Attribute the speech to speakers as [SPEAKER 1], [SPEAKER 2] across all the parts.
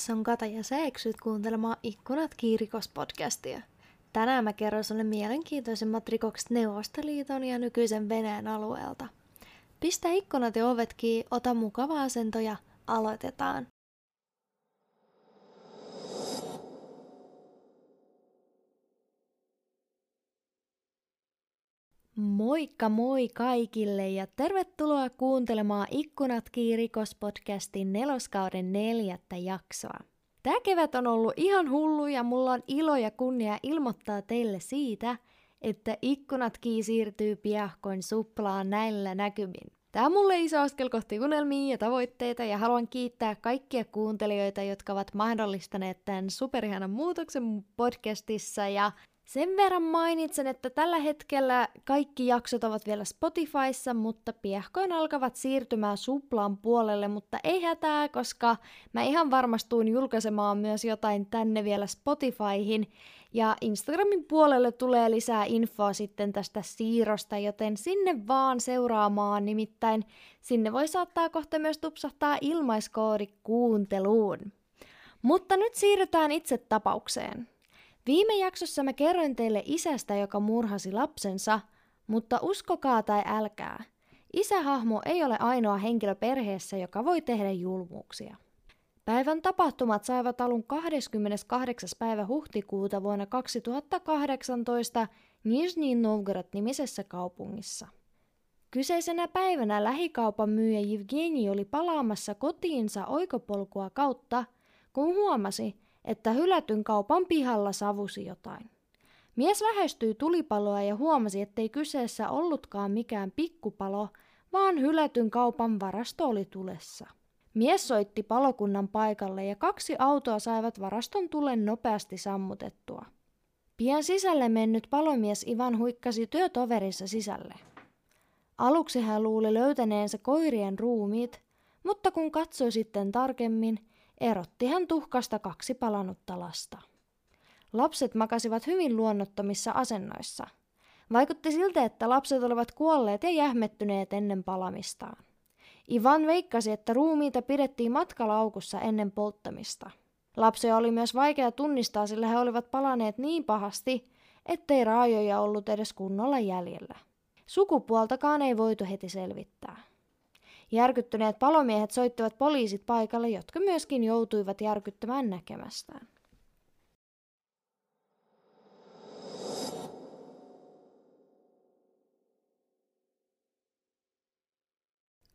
[SPEAKER 1] Tässä on Kata ja sä eksyt kuuntelemaan Ikkunat kiirikos-podcastia. Tänään mä kerron sulle mielenkiintoisemmat rikokset Neuvostoliiton ja nykyisen Venäjän alueelta. Pistä ikkunat ja ovet kiinni, ota mukava asento ja aloitetaan. Moikka moi kaikille ja tervetuloa kuuntelemaan Ikkunat rikospodcastin neloskauden neljättä jaksoa. Tämä kevät on ollut ihan hullu ja mulla on ilo ja kunnia ilmoittaa teille siitä, että Ikkunat siirtyy piahkoin suplaan näillä näkymin. Tämä on mulle iso askel kohti unelmia ja tavoitteita ja haluan kiittää kaikkia kuuntelijoita, jotka ovat mahdollistaneet tämän superihanan muutoksen podcastissa ja sen verran mainitsen, että tällä hetkellä kaikki jaksot ovat vielä Spotifyssa, mutta piehkoin alkavat siirtymään suplaan puolelle, mutta ei hätää, koska mä ihan varmastuin julkaisemaan myös jotain tänne vielä Spotifyhin. Ja Instagramin puolelle tulee lisää infoa sitten tästä siirrosta, joten sinne vaan seuraamaan, nimittäin sinne voi saattaa kohta myös tupsahtaa ilmaiskoodi kuunteluun. Mutta nyt siirrytään itse tapaukseen. Viime jaksossa mä kerroin teille isästä, joka murhasi lapsensa, mutta uskokaa tai älkää, isähahmo ei ole ainoa henkilö perheessä, joka voi tehdä julmuuksia. Päivän tapahtumat saivat alun 28. päivä huhtikuuta vuonna 2018 Nizhny Novgorod-nimisessä kaupungissa. Kyseisenä päivänä lähikaupan myyjä Evgeni oli palaamassa kotiinsa oikopolkua kautta, kun huomasi, että hylätyn kaupan pihalla savusi jotain. Mies lähestyi tulipaloa ja huomasi, ettei kyseessä ollutkaan mikään pikkupalo, vaan hylätyn kaupan varasto oli tulessa. Mies soitti palokunnan paikalle ja kaksi autoa saivat varaston tulen nopeasti sammutettua. Pian sisälle mennyt palomies Ivan huikkasi työtoverissa sisälle. Aluksi hän luuli löytäneensä koirien ruumiit, mutta kun katsoi sitten tarkemmin, erotti hän tuhkasta kaksi palanutta lasta. Lapset makasivat hyvin luonnottomissa asennoissa. Vaikutti siltä, että lapset olivat kuolleet ja jähmettyneet ennen palamistaan. Ivan veikkasi, että ruumiita pidettiin matkalaukussa ennen polttamista. Lapsia oli myös vaikea tunnistaa, sillä he olivat palaneet niin pahasti, ettei raajoja ollut edes kunnolla jäljellä. Sukupuoltakaan ei voitu heti selvittää. Järkyttyneet palomiehet soittivat poliisit paikalle, jotka myöskin joutuivat järkyttämään näkemästään.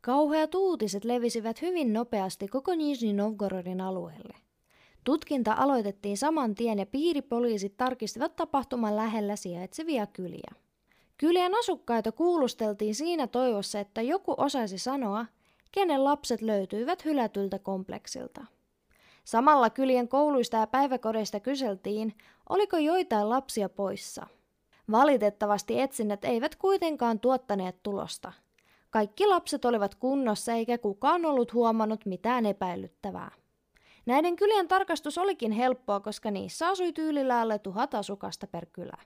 [SPEAKER 1] Kauheat uutiset levisivät hyvin nopeasti koko Nizhny Novgorodin alueelle. Tutkinta aloitettiin saman tien ja piiripoliisit tarkistivat tapahtuman lähellä sijaitsevia kyliä. Kylien asukkaita kuulusteltiin siinä toivossa, että joku osaisi sanoa, kenen lapset löytyivät hylätyltä kompleksilta. Samalla kylien kouluista ja päiväkodeista kyseltiin, oliko joitain lapsia poissa. Valitettavasti etsinnät eivät kuitenkaan tuottaneet tulosta. Kaikki lapset olivat kunnossa eikä kukaan ollut huomannut mitään epäilyttävää. Näiden kylien tarkastus olikin helppoa, koska niissä asui tyylillä alle tuhat asukasta per kylä.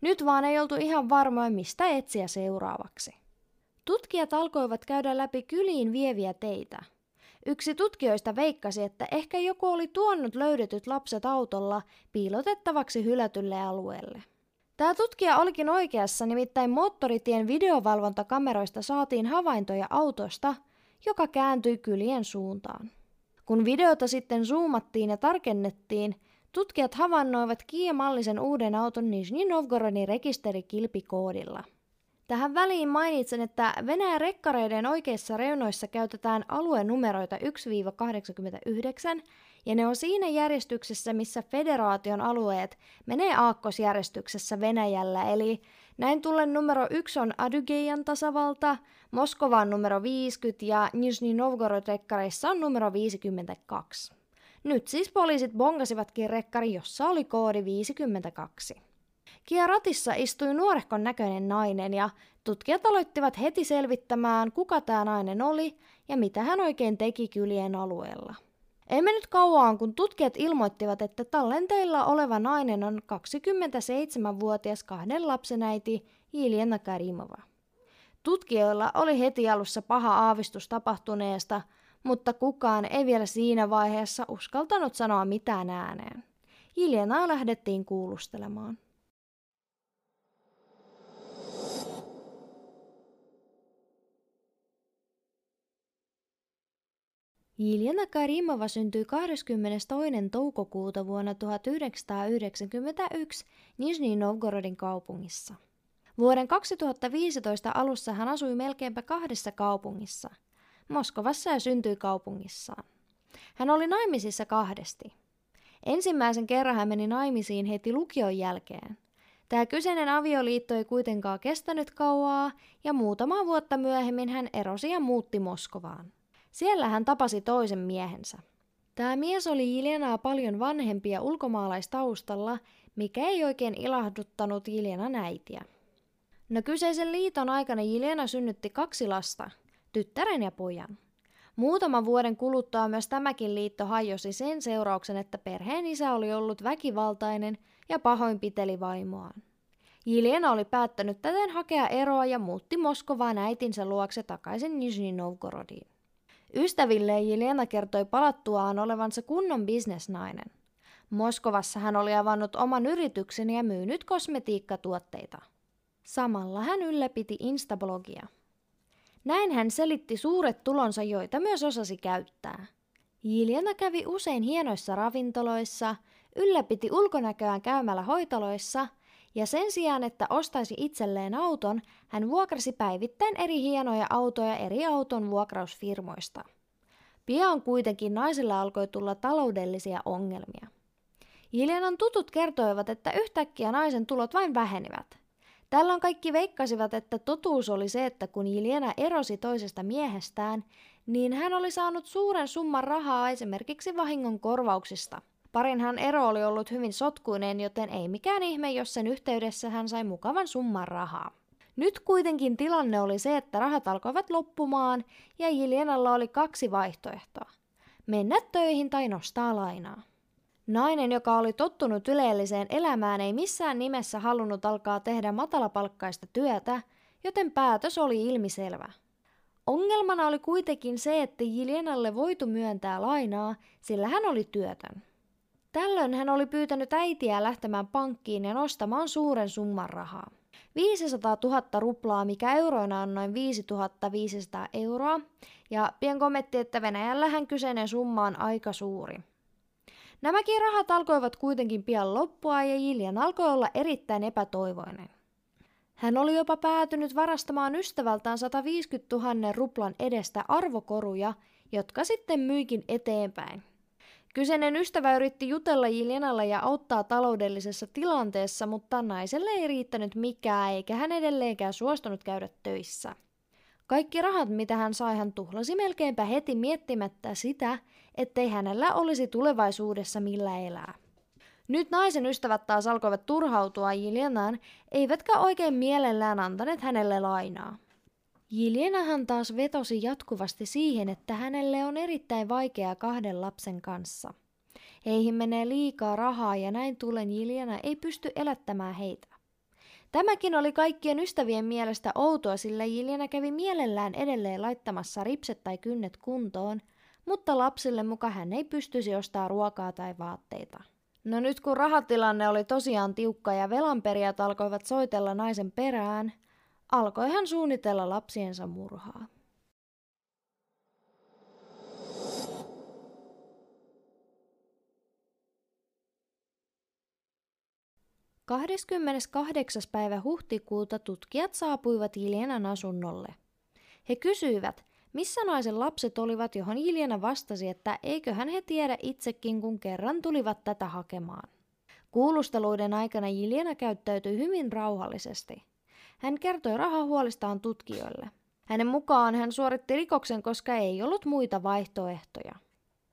[SPEAKER 1] Nyt vaan ei oltu ihan varmoja, mistä etsiä seuraavaksi. Tutkijat alkoivat käydä läpi kyliin vieviä teitä. Yksi tutkijoista veikkasi, että ehkä joku oli tuonut löydetyt lapset autolla piilotettavaksi hylätylle alueelle. Tämä tutkija olikin oikeassa, nimittäin moottoritien videovalvontakameroista saatiin havaintoja autosta, joka kääntyi kylien suuntaan. Kun videota sitten zoomattiin ja tarkennettiin, tutkijat havainnoivat Kia-mallisen uuden auton Nizhny Novgorodin rekisterikilpikoodilla – Tähän väliin mainitsen, että Venäjän rekkareiden oikeissa reunoissa käytetään aluenumeroita 1-89, ja ne on siinä järjestyksessä, missä federaation alueet menee aakkosjärjestyksessä Venäjällä, eli näin tullen numero 1 on Adygeian tasavalta, Moskovan numero 50 ja Nizhny Novgorod rekkareissa on numero 52. Nyt siis poliisit bongasivatkin rekkari, jossa oli koodi 52. Kia ratissa istui nuorehkon näköinen nainen ja tutkijat aloittivat heti selvittämään, kuka tämä nainen oli ja mitä hän oikein teki kylien alueella. Ei mennyt kauan, kun tutkijat ilmoittivat, että tallenteilla oleva nainen on 27-vuotias kahden lapsen äiti Karimova. Tutkijoilla oli heti alussa paha aavistus tapahtuneesta, mutta kukaan ei vielä siinä vaiheessa uskaltanut sanoa mitään ääneen. Hiljenaa lähdettiin kuulustelemaan. Jiljana Karimova syntyi 22. toukokuuta vuonna 1991 Nizhny Novgorodin kaupungissa. Vuoden 2015 alussa hän asui melkeinpä kahdessa kaupungissa, Moskovassa ja syntyi kaupungissaan. Hän oli naimisissa kahdesti. Ensimmäisen kerran hän meni naimisiin heti lukion jälkeen. Tämä kyseinen avioliitto ei kuitenkaan kestänyt kauaa ja muutama vuotta myöhemmin hän erosi ja muutti Moskovaan. Siellä hän tapasi toisen miehensä. Tämä mies oli Jiljanaa paljon vanhempi ja ulkomaalaistaustalla, mikä ei oikein ilahduttanut Jiljanan äitiä. No kyseisen liiton aikana Jiljana synnytti kaksi lasta, tyttären ja pojan. Muutaman vuoden kuluttua myös tämäkin liitto hajosi sen seurauksen, että perheen isä oli ollut väkivaltainen ja pahoinpiteli vaimoaan. Jiljana oli päättänyt täten hakea eroa ja muutti Moskovaan äitinsä luokse takaisin Nizhny Novgorodiin. Ystäville Jiljana kertoi palattuaan olevansa kunnon bisnesnainen. Moskovassa hän oli avannut oman yrityksen ja myynyt kosmetiikkatuotteita. Samalla hän ylläpiti Instablogia. Näin hän selitti suuret tulonsa, joita myös osasi käyttää. Jiljana kävi usein hienoissa ravintoloissa, ylläpiti ulkonäköään käymällä hoitaloissa ja sen sijaan, että ostaisi itselleen auton, hän vuokrasi päivittäin eri hienoja autoja eri auton vuokrausfirmoista. Pian kuitenkin naisilla alkoi tulla taloudellisia ongelmia. Jiljanan tutut kertoivat, että yhtäkkiä naisen tulot vain vähenivät. Tällöin kaikki veikkasivat, että totuus oli se, että kun Jiljana erosi toisesta miehestään, niin hän oli saanut suuren summan rahaa esimerkiksi vahingon korvauksista – Parinhan ero oli ollut hyvin sotkuinen, joten ei mikään ihme, jos sen yhteydessä hän sai mukavan summan rahaa. Nyt kuitenkin tilanne oli se, että rahat alkoivat loppumaan ja Jiljenalla oli kaksi vaihtoehtoa. Mennä töihin tai nostaa lainaa. Nainen, joka oli tottunut yleelliseen elämään, ei missään nimessä halunnut alkaa tehdä matalapalkkaista työtä, joten päätös oli ilmiselvä. Ongelmana oli kuitenkin se, että Jiljenalle voitu myöntää lainaa, sillä hän oli työtön. Tällöin hän oli pyytänyt äitiä lähtemään pankkiin ja nostamaan suuren summan rahaa. 500 000 ruplaa, mikä euroina on noin 5500 euroa, ja pien kommentti, että Venäjällähän kyseinen summa on aika suuri. Nämäkin rahat alkoivat kuitenkin pian loppua ja Jiljan alkoi olla erittäin epätoivoinen. Hän oli jopa päätynyt varastamaan ystävältään 150 000 ruplan edestä arvokoruja, jotka sitten myikin eteenpäin. Kyseinen ystävä yritti jutella Jiljanalla ja auttaa taloudellisessa tilanteessa, mutta naiselle ei riittänyt mikään eikä hän edelleenkään suostunut käydä töissä. Kaikki rahat, mitä hän sai, hän tuhlasi melkeinpä heti miettimättä sitä, ettei hänellä olisi tulevaisuudessa millä elää. Nyt naisen ystävät taas alkoivat turhautua Jiljanaan, eivätkä oikein mielellään antaneet hänelle lainaa. Jiljenahan taas vetosi jatkuvasti siihen, että hänelle on erittäin vaikeaa kahden lapsen kanssa. Heihin menee liikaa rahaa ja näin tullen Jiljena ei pysty elättämään heitä. Tämäkin oli kaikkien ystävien mielestä outoa, sillä Jiljena kävi mielellään edelleen laittamassa ripset tai kynnet kuntoon, mutta lapsille muka hän ei pystyisi ostaa ruokaa tai vaatteita. No nyt kun rahatilanne oli tosiaan tiukka ja velanperijät alkoivat soitella naisen perään, alkoi hän suunnitella lapsiensa murhaa. Kahdeskymmeneskahdeksas päivä huhtikuuta tutkijat saapuivat Iljenan asunnolle. He kysyivät, missä naisen lapset olivat, johon Iljena vastasi, että eiköhän he tiedä itsekin, kun kerran tulivat tätä hakemaan. Kuulusteluiden aikana Jiljena käyttäytyi hyvin rauhallisesti. Hän kertoi rahahuolistaan tutkijoille. Hänen mukaan hän suoritti rikoksen, koska ei ollut muita vaihtoehtoja.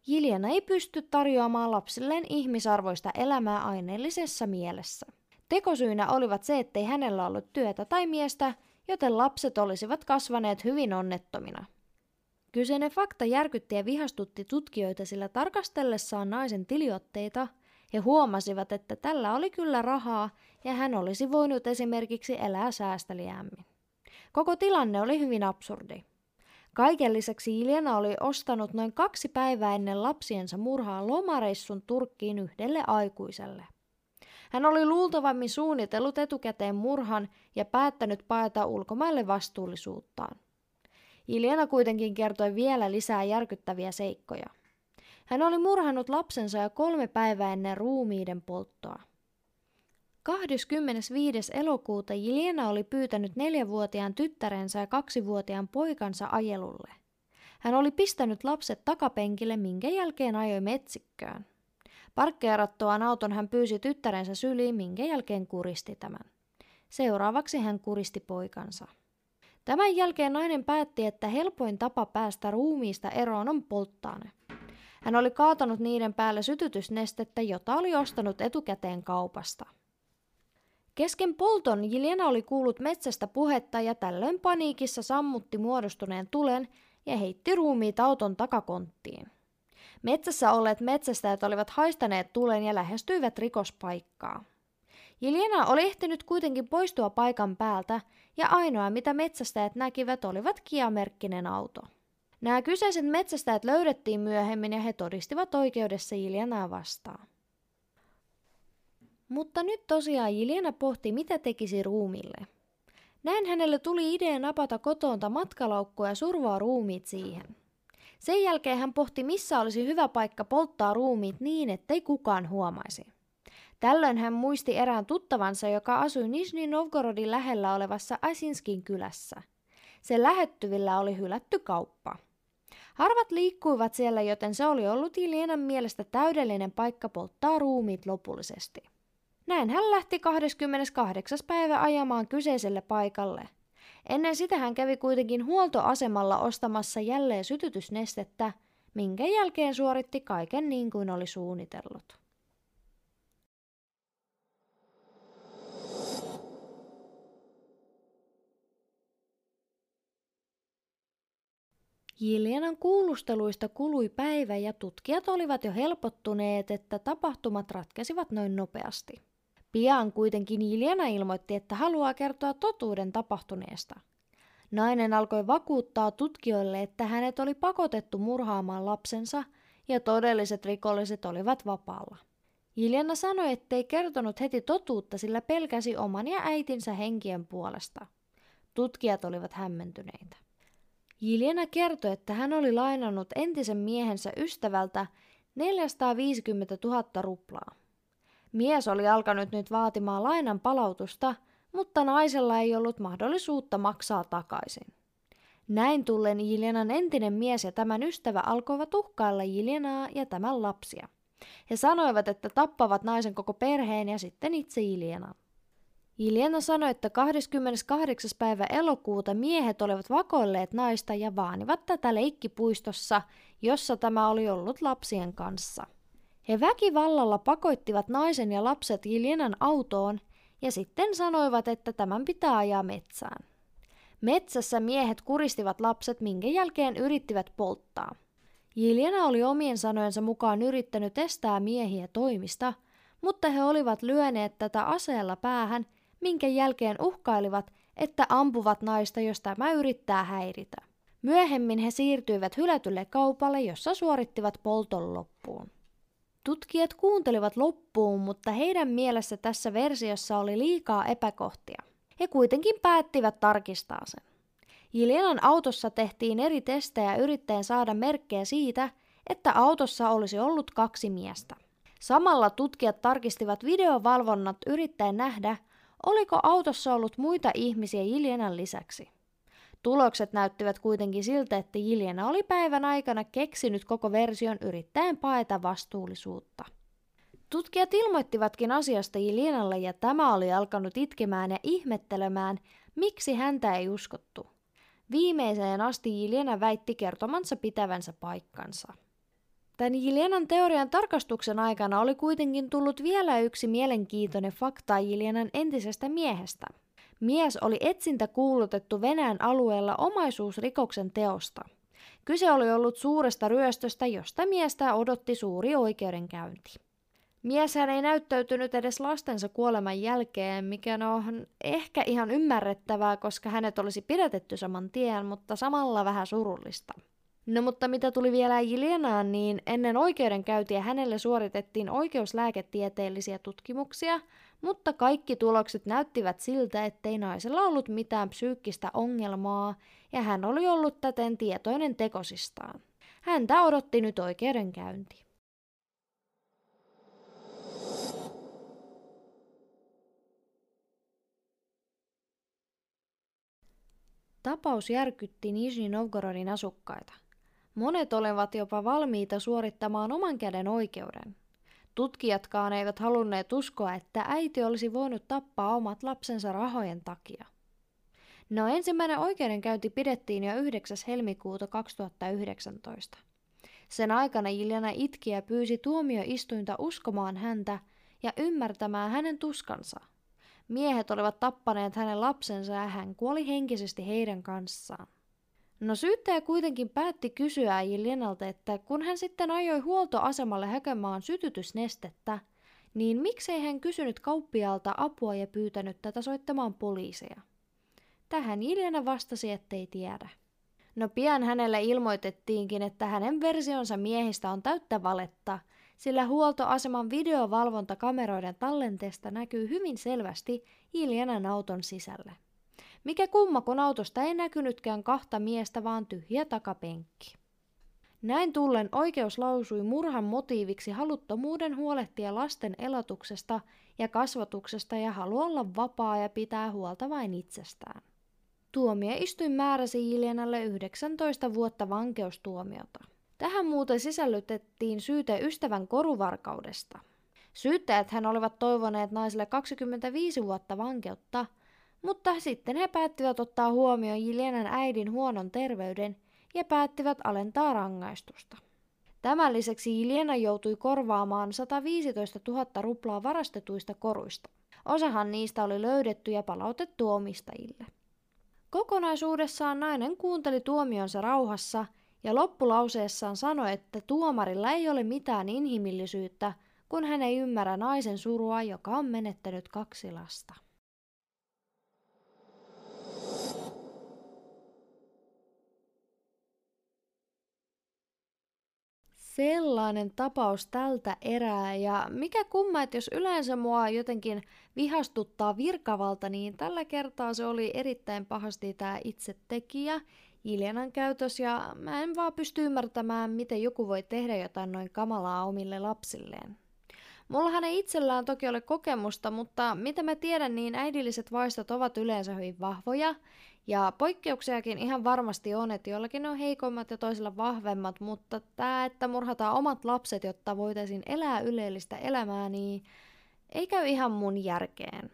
[SPEAKER 1] Jiljana ei pysty tarjoamaan lapsilleen ihmisarvoista elämää aineellisessa mielessä. Tekosyynä olivat se, ettei hänellä ollut työtä tai miestä, joten lapset olisivat kasvaneet hyvin onnettomina. Kyseinen fakta järkytti ja vihastutti tutkijoita, sillä tarkastellessaan naisen tiliotteita he huomasivat, että tällä oli kyllä rahaa ja hän olisi voinut esimerkiksi elää säästeliämmin. Koko tilanne oli hyvin absurdi. Kaiken lisäksi Iljana oli ostanut noin kaksi päivää ennen lapsiensa murhaa lomareissun Turkkiin yhdelle aikuiselle. Hän oli luultavammin suunnitellut etukäteen murhan ja päättänyt paeta ulkomaille vastuullisuuttaan. Iljana kuitenkin kertoi vielä lisää järkyttäviä seikkoja. Hän oli murhannut lapsensa jo kolme päivää ennen ruumiiden polttoa. 25. elokuuta Jiljena oli pyytänyt neljävuotiaan tyttärensä ja kaksivuotiaan poikansa ajelulle. Hän oli pistänyt lapset takapenkille, minkä jälkeen ajoi metsikköön. Parkkeerattuaan auton hän pyysi tyttärensä syliin, minkä jälkeen kuristi tämän. Seuraavaksi hän kuristi poikansa. Tämän jälkeen nainen päätti, että helpoin tapa päästä ruumiista eroon on polttaa ne. Hän oli kaatanut niiden päälle sytytysnestettä, jota oli ostanut etukäteen kaupasta. Kesken polton Jiljana oli kuullut metsästä puhetta ja tällöin paniikissa sammutti muodostuneen tulen ja heitti ruumiit auton takakonttiin. Metsässä olleet metsästäjät olivat haistaneet tulen ja lähestyivät rikospaikkaa. Jiljana oli ehtinyt kuitenkin poistua paikan päältä ja ainoa mitä metsästäjät näkivät olivat kiamerkkinen auto. Nämä kyseiset metsästäjät löydettiin myöhemmin ja he todistivat oikeudessa Jiljanaa vastaan. Mutta nyt tosiaan Jiljana pohti, mitä tekisi ruumille. Näin hänelle tuli idea napata kotoonta matkalaukku ja survoa ruumiit siihen. Sen jälkeen hän pohti, missä olisi hyvä paikka polttaa ruumiit niin, ettei kukaan huomaisi. Tällöin hän muisti erään tuttavansa, joka asui Nizhny Novgorodin lähellä olevassa Asinskin kylässä. Sen lähettyvillä oli hylätty kauppa. Harvat liikkuivat siellä, joten se oli ollut Ilienan mielestä täydellinen paikka polttaa ruumiit lopullisesti. Näin hän lähti 28. päivä ajamaan kyseiselle paikalle. Ennen sitä hän kävi kuitenkin huoltoasemalla ostamassa jälleen sytytysnestettä, minkä jälkeen suoritti kaiken niin kuin oli suunnitellut. Jiljanan kuulusteluista kului päivä ja tutkijat olivat jo helpottuneet, että tapahtumat ratkesivat noin nopeasti. Pian kuitenkin Jiljana ilmoitti, että haluaa kertoa totuuden tapahtuneesta. Nainen alkoi vakuuttaa tutkijoille, että hänet oli pakotettu murhaamaan lapsensa ja todelliset rikolliset olivat vapaalla. Jiljana sanoi, ettei kertonut heti totuutta, sillä pelkäsi oman ja äitinsä henkien puolesta. Tutkijat olivat hämmentyneitä. Jiljana kertoi, että hän oli lainannut entisen miehensä ystävältä 450 000 ruplaa. Mies oli alkanut nyt vaatimaan lainan palautusta, mutta naisella ei ollut mahdollisuutta maksaa takaisin. Näin tullen Jiljanan entinen mies ja tämän ystävä alkoivat uhkailla Jiljanaa ja tämän lapsia. He sanoivat, että tappavat naisen koko perheen ja sitten itse Jiljanan. Iljana sanoi, että 28. päivä elokuuta miehet olivat vakoilleet naista ja vaanivat tätä leikkipuistossa, jossa tämä oli ollut lapsien kanssa. He väkivallalla pakoittivat naisen ja lapset Iljenan autoon ja sitten sanoivat, että tämän pitää ajaa metsään. Metsässä miehet kuristivat lapset, minkä jälkeen yrittivät polttaa. Jiljana oli omien sanojensa mukaan yrittänyt estää miehiä toimista, mutta he olivat lyöneet tätä aseella päähän, minkä jälkeen uhkailivat, että ampuvat naista, jos tämä yrittää häiritä. Myöhemmin he siirtyivät hylätylle kaupalle, jossa suorittivat polton loppuun. Tutkijat kuuntelivat loppuun, mutta heidän mielessä tässä versiossa oli liikaa epäkohtia. He kuitenkin päättivät tarkistaa sen. Jiljanan autossa tehtiin eri testejä yrittäen saada merkkejä siitä, että autossa olisi ollut kaksi miestä. Samalla tutkijat tarkistivat videovalvonnat yrittäen nähdä, oliko autossa ollut muita ihmisiä Jiljanan lisäksi. Tulokset näyttivät kuitenkin siltä, että Jiljana oli päivän aikana keksinyt koko version yrittäen paeta vastuullisuutta. Tutkijat ilmoittivatkin asiasta Jiljanalle ja tämä oli alkanut itkemään ja ihmettelemään, miksi häntä ei uskottu. Viimeiseen asti Jiljana väitti kertomansa pitävänsä paikkansa. Tämän Jiljanan teorian tarkastuksen aikana oli kuitenkin tullut vielä yksi mielenkiintoinen fakta Jiljanan entisestä miehestä – Mies oli etsintä kuulutettu Venäjän alueella omaisuusrikoksen teosta. Kyse oli ollut suuresta ryöstöstä, josta miestä odotti suuri oikeudenkäynti. Mieshän ei näyttäytynyt edes lastensa kuoleman jälkeen, mikä on ehkä ihan ymmärrettävää, koska hänet olisi pidätetty saman tien, mutta samalla vähän surullista. No mutta mitä tuli vielä Jilenaan, niin ennen oikeudenkäyntiä hänelle suoritettiin oikeuslääketieteellisiä tutkimuksia, mutta kaikki tulokset näyttivät siltä, ettei naisella ollut mitään psyykkistä ongelmaa ja hän oli ollut täten tietoinen tekosistaan. Häntä odotti nyt oikeudenkäynti. Tapaus järkytti Nizhny Novgorodin asukkaita. Monet olivat jopa valmiita suorittamaan oman käden oikeuden. Tutkijatkaan eivät halunneet uskoa, että äiti olisi voinut tappaa omat lapsensa rahojen takia. No ensimmäinen oikeudenkäynti pidettiin jo 9. helmikuuta 2019. Sen aikana Jiljana itki ja pyysi tuomioistuinta uskomaan häntä ja ymmärtämään hänen tuskansa. Miehet olivat tappaneet hänen lapsensa ja hän kuoli henkisesti heidän kanssaan. No syyttäjä kuitenkin päätti kysyä Jilenalta, että kun hän sitten ajoi huoltoasemalle hakemaan sytytysnestettä, niin miksei hän kysynyt kauppialta apua ja pyytänyt tätä soittamaan poliiseja. Tähän Jiljana vastasi, ettei tiedä. No pian hänelle ilmoitettiinkin, että hänen versionsa miehistä on täyttä valetta, sillä huoltoaseman videovalvontakameroiden tallenteesta näkyy hyvin selvästi Iljanan auton sisälle. Mikä kumma, kun autosta ei näkynytkään kahta miestä, vaan tyhjä takapenkki. Näin tullen oikeus lausui murhan motiiviksi haluttomuuden huolehtia lasten elatuksesta ja kasvatuksesta ja halu olla vapaa ja pitää huolta vain itsestään. Tuomioistuin määräsi Jiljanalle 19 vuotta vankeustuomiota. Tähän muuten sisällytettiin syyte ystävän koruvarkaudesta. Syyttäjät hän olivat toivoneet naiselle 25 vuotta vankeutta – mutta sitten he päättivät ottaa huomioon Jiljenan äidin huonon terveyden ja päättivät alentaa rangaistusta. Tämän lisäksi Jiljena joutui korvaamaan 115 000 ruplaa varastetuista koruista. Osahan niistä oli löydetty ja palautettu omistajille. Kokonaisuudessaan nainen kuunteli tuomionsa rauhassa ja loppulauseessaan sanoi, että tuomarilla ei ole mitään inhimillisyyttä, kun hän ei ymmärrä naisen surua, joka on menettänyt kaksi lasta. Sellainen tapaus tältä erää. Ja mikä kumma, että jos yleensä mua jotenkin vihastuttaa virkavalta, niin tällä kertaa se oli erittäin pahasti tämä itse tekijä, Iljanan käytös, ja mä en vaan pysty ymmärtämään, miten joku voi tehdä jotain noin kamalaa omille lapsilleen. Mullahan ei itsellään toki ole kokemusta, mutta mitä mä tiedän, niin äidilliset vaistot ovat yleensä hyvin vahvoja, ja poikkeuksiakin ihan varmasti on, että jollakin on heikommat ja toisilla vahvemmat, mutta tämä, että murhataan omat lapset, jotta voitaisiin elää ylellistä elämää, niin ei käy ihan mun järkeen.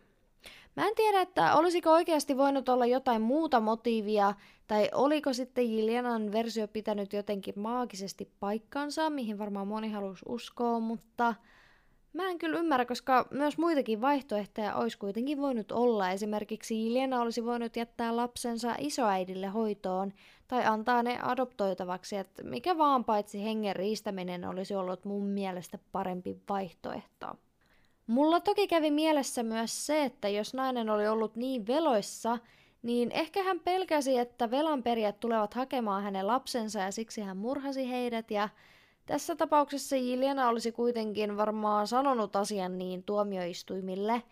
[SPEAKER 1] Mä en tiedä, että olisiko oikeasti voinut olla jotain muuta motiivia, tai oliko sitten Jiljanan versio pitänyt jotenkin maagisesti paikkansa, mihin varmaan moni halusi uskoa, mutta Mä en kyllä ymmärrä, koska myös muitakin vaihtoehtoja olisi kuitenkin voinut olla. Esimerkiksi Jiljana olisi voinut jättää lapsensa isoäidille hoitoon tai antaa ne adoptoitavaksi, että mikä vaan paitsi hengen riistäminen olisi ollut mun mielestä parempi vaihtoehto. Mulla toki kävi mielessä myös se, että jos nainen oli ollut niin veloissa, niin ehkä hän pelkäsi, että velanperijät tulevat hakemaan hänen lapsensa ja siksi hän murhasi heidät ja tässä tapauksessa Jiljana olisi kuitenkin varmaan sanonut asian niin tuomioistuimille,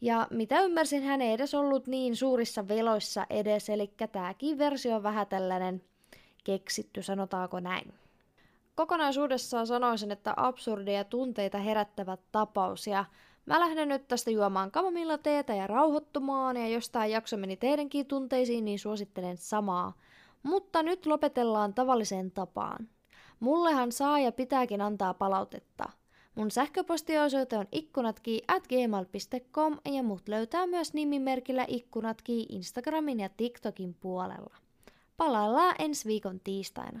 [SPEAKER 1] ja mitä ymmärsin, hän ei edes ollut niin suurissa veloissa edes, eli tämäkin versio on vähän tällainen keksitty, sanotaanko näin. Kokonaisuudessaan sanoisin, että absurdia tunteita herättävät tapaus, ja mä lähden nyt tästä juomaan kamomilla teetä ja rauhoittumaan, ja jos tämä jakso meni teidänkin tunteisiin, niin suosittelen samaa. Mutta nyt lopetellaan tavalliseen tapaan. Mullehan saa ja pitääkin antaa palautetta. Mun sähköpostiosoite on ikkunatki at gmail.com ja mut löytää myös nimimerkillä ikkunatki Instagramin ja TikTokin puolella. Palaillaan ensi viikon tiistaina.